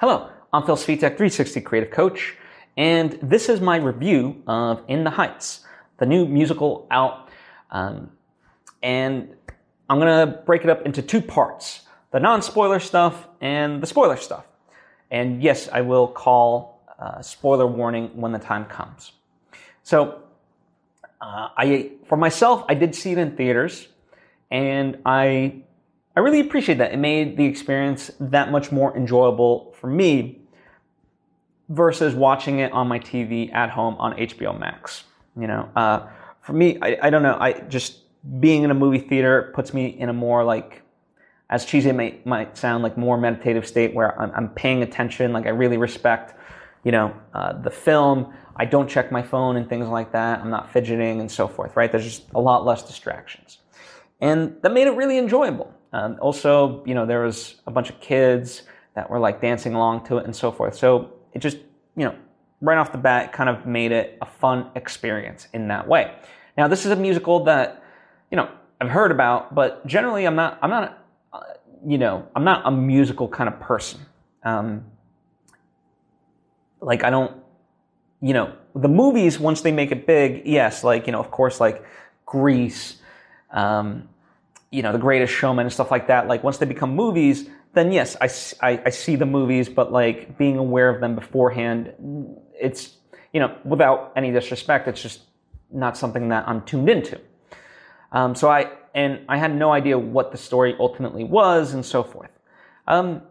Hello, I'm Phil Svitek, 360 Creative Coach, and this is my review of In the Heights, the new musical out. Um, and I'm gonna break it up into two parts the non spoiler stuff and the spoiler stuff. And yes, I will call uh, spoiler warning when the time comes. So, uh, I, for myself, I did see it in theaters, and I I really appreciate that. It made the experience that much more enjoyable for me versus watching it on my TV at home on HBO Max. You know, uh, for me, I, I don't know. I just being in a movie theater puts me in a more like, as cheesy it may, might sound, like more meditative state where I'm, I'm paying attention. Like I really respect, you know, uh, the film. I don't check my phone and things like that. I'm not fidgeting and so forth. Right? There's just a lot less distractions, and that made it really enjoyable. Um, also, you know, there was a bunch of kids that were like dancing along to it and so forth. So it just, you know, right off the bat kind of made it a fun experience in that way. Now, this is a musical that, you know, I've heard about, but generally I'm not, I'm not, uh, you know, I'm not a musical kind of person. Um, like I don't, you know, the movies, once they make it big, yes, like, you know, of course, like Grease, um, you know, The Greatest Showman and stuff like that, like once they become movies, then yes, I, I, I, see the movies, but like being aware of them beforehand, it's, you know, without any disrespect, it's just not something that I'm tuned into. Um, so I, and I had no idea what the story ultimately was and so forth. Um,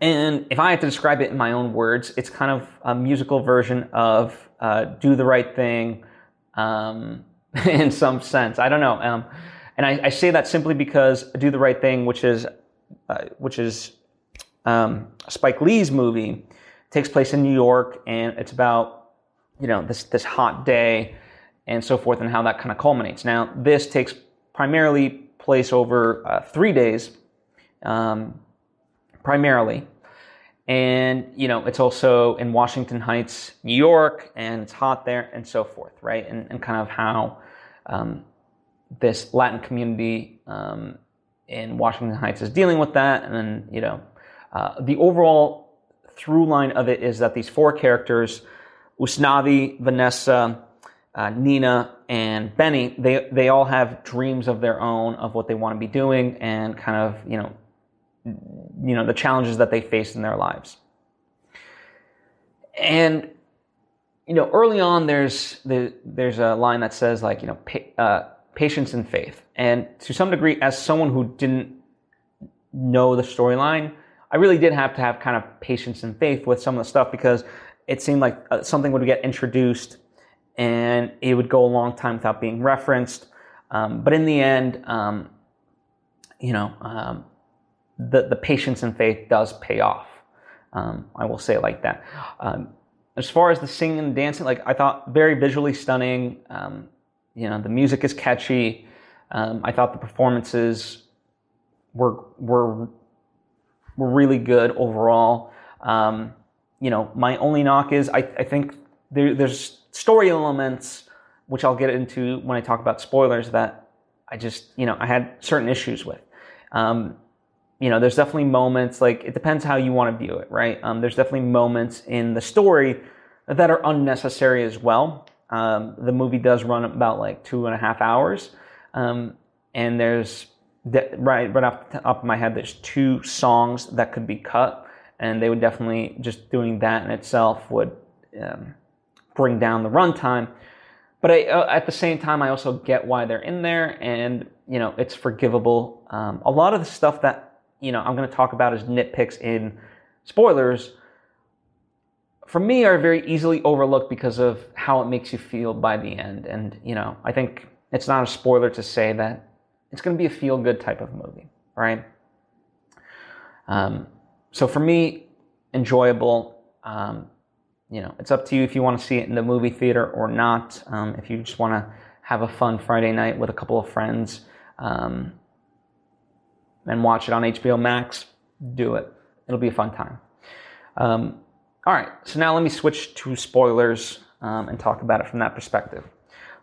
and if I had to describe it in my own words, it's kind of a musical version of uh, Do the Right Thing um, in some sense. I don't know. Um, and I, I, say that simply because Do the Right Thing, which is, uh, which is um, Spike Lee's movie, takes place in New York, and it's about you know this this hot day and so forth, and how that kind of culminates. Now, this takes primarily place over uh, three days, um, primarily, and you know it's also in Washington Heights, New York, and it's hot there, and so forth, right? And, and kind of how um, this Latin community um, in Washington Heights is dealing with that. And then, you know, uh, the overall through line of it is that these four characters, Usnavi, Vanessa, uh, Nina, and Benny, they, they all have dreams of their own of what they want to be doing and kind of, you know, you know, the challenges that they face in their lives. And, you know, early on, there's, the, there's a line that says like, you know, uh, patience and faith. And to some degree, as someone who didn't know the storyline, I really did have to have kind of patience and faith with some of the stuff because it seemed like uh, something would get introduced and it would go a long time without being referenced. Um, but in the end, um, you know, um, the, the patience and faith does pay off. Um, I will say it like that. Um, as far as the singing and dancing, like I thought very visually stunning. You know, the music is catchy. Um, I thought the performances were were were really good overall. Um, you know, my only knock is I, I think there, there's story elements which I'll get into when I talk about spoilers that I just you know I had certain issues with. Um, you know, there's definitely moments like it depends how you want to view it, right? Um, there's definitely moments in the story that are unnecessary as well. Um, the movie does run about like two and a half hours, um, and there's right right off the top of my head, there's two songs that could be cut, and they would definitely just doing that in itself would um, bring down the runtime. But I, uh, at the same time, I also get why they're in there, and you know it's forgivable. Um, a lot of the stuff that you know I'm going to talk about is nitpicks in spoilers for me are very easily overlooked because of how it makes you feel by the end. And, you know, I think it's not a spoiler to say that it's going to be a feel good type of movie, right? Um, so for me, enjoyable. Um, you know, it's up to you if you want to see it in the movie theater or not. Um, if you just want to have a fun Friday night with a couple of friends um, and watch it on HBO Max, do it. It'll be a fun time. All right, so now let me switch to spoilers um, and talk about it from that perspective.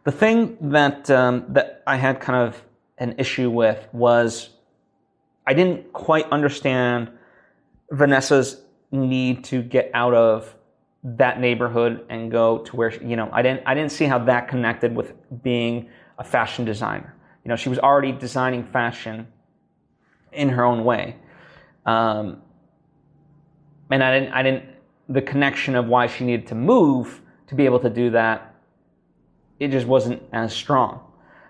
The thing that um, that I had kind of an issue with was I didn't quite understand Vanessa's need to get out of that neighborhood and go to where you know I didn't I didn't see how that connected with being a fashion designer. You know, she was already designing fashion in her own way, um, and I didn't I didn't the connection of why she needed to move to be able to do that. It just wasn't as strong.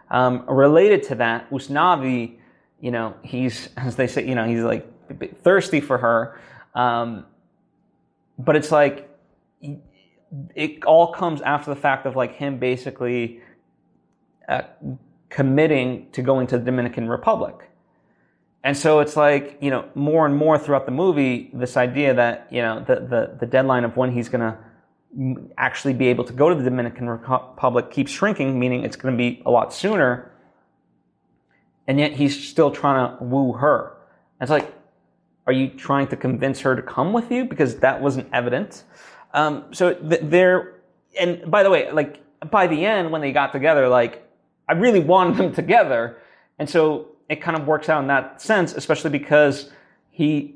Um, related to that, Usnavi, you know, he's as they say, you know, he's like thirsty for her, um, but it's like it all comes after the fact of like him basically uh, committing to going to the Dominican Republic. And so it's like, you know, more and more throughout the movie, this idea that, you know, the, the, the deadline of when he's going to actually be able to go to the Dominican Republic keeps shrinking, meaning it's going to be a lot sooner. And yet he's still trying to woo her. And it's like, are you trying to convince her to come with you? Because that wasn't evident. Um, so th- there, and by the way, like by the end when they got together, like I really wanted them together, and so it kind of works out in that sense, especially because he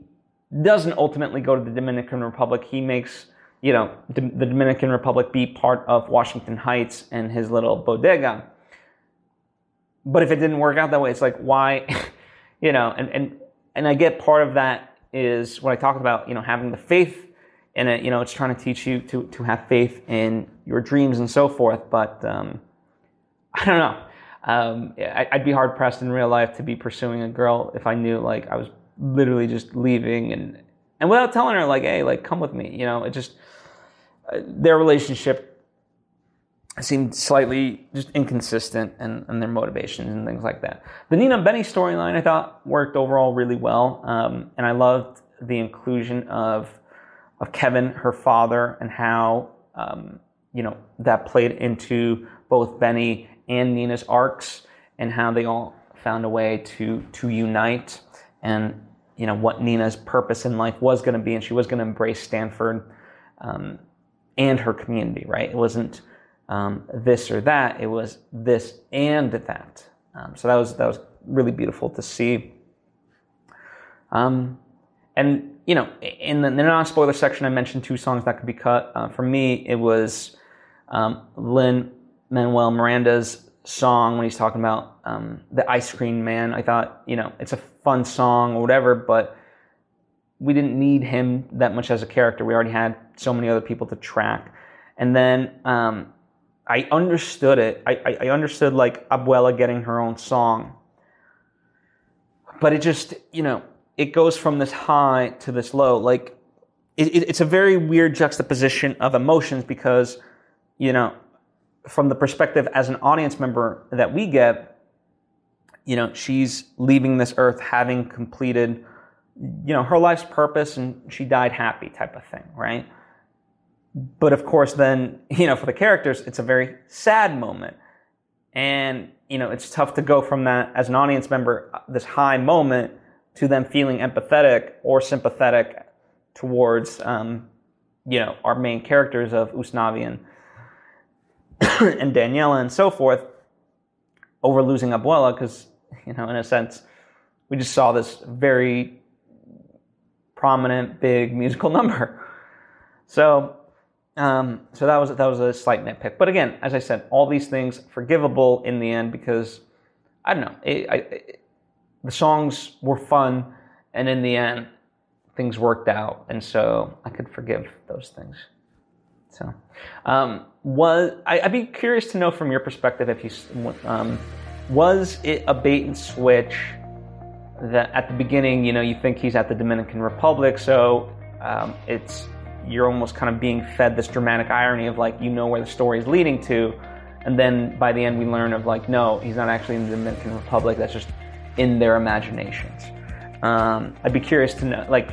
doesn't ultimately go to the Dominican Republic. He makes you know the Dominican Republic be part of Washington Heights and his little bodega. But if it didn't work out that way, it's like why, you know, and and and I get part of that is what I talked about, you know, having the faith and it, you know, it's trying to teach you to, to have faith in your dreams and so forth. But um, I don't know. Um, I, would be hard pressed in real life to be pursuing a girl if I knew like I was literally just leaving and and without telling her like, hey, like come with me. You know, it just uh, their relationship seemed slightly just inconsistent and, and their motivations and things like that. The Nina Benny storyline I thought worked overall really well, um, and I loved the inclusion of of Kevin, her father, and how um, you know that played into both Benny and Nina's arcs, and how they all found a way to to unite, and you know what Nina's purpose in life was going to be, and she was going to embrace Stanford um, and her community. Right? It wasn't um, this or that; it was this and that. Um, so that was that was really beautiful to see. Um, and you know, in the, the non-spoiler section, I mentioned two songs that could be cut. Uh, for me, it was um, Lin Manuel Miranda's song when he's talking about um, the ice cream man. I thought, you know, it's a fun song or whatever, but we didn't need him that much as a character. We already had so many other people to track. And then um, I understood it. I, I understood like Abuela getting her own song, but it just, you know it goes from this high to this low. Like it, it, it's a very weird juxtaposition of emotions because, you know, from the perspective as an audience member that we get, you know, she's leaving this earth having completed, you know, her life's purpose and she died happy type of thing, right? But of course, then, you know, for the characters, it's a very sad moment. And, you know, it's tough to go from that as an audience member, this high moment, to them feeling empathetic or sympathetic towards, um, you know, our main characters of Usnavi and, and Daniela and so forth over losing Abuela because, you know, in a sense, we just saw this very prominent, big musical number. So, um, so that was that was a slight nitpick. But again, as I said, all these things forgivable in the end because I don't know. It, I, it, the songs were fun, and in the end, things worked out, and so I could forgive those things. So, um, was I, would be curious to know from your perspective if you um, was it a bait and switch that at the beginning, you know, you think he's at the Dominican Republic, so um, it's you're almost kind of being fed this dramatic irony of like you know where the story is leading to, and then by the end we learn of like no, he's not actually in the Dominican Republic. That's just in their imaginations. Um, I'd be curious to know, like,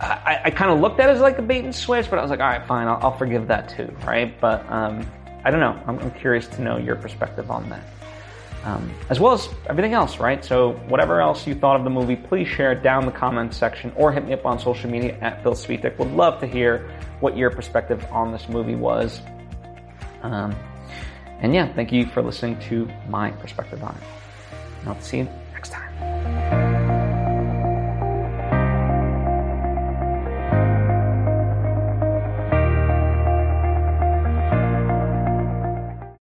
I, I kind of looked at it as like a bait and switch, but I was like, all right, fine, I'll, I'll forgive that too, right? But um, I don't know. I'm, I'm, curious to know your perspective on that. Um, as well as everything else, right? So, whatever else you thought of the movie, please share it down in the comments section or hit me up on social media at Phil Svitek. Would love to hear what your perspective on this movie was. Um, and yeah, thank you for listening to my perspective on it. And I'll see you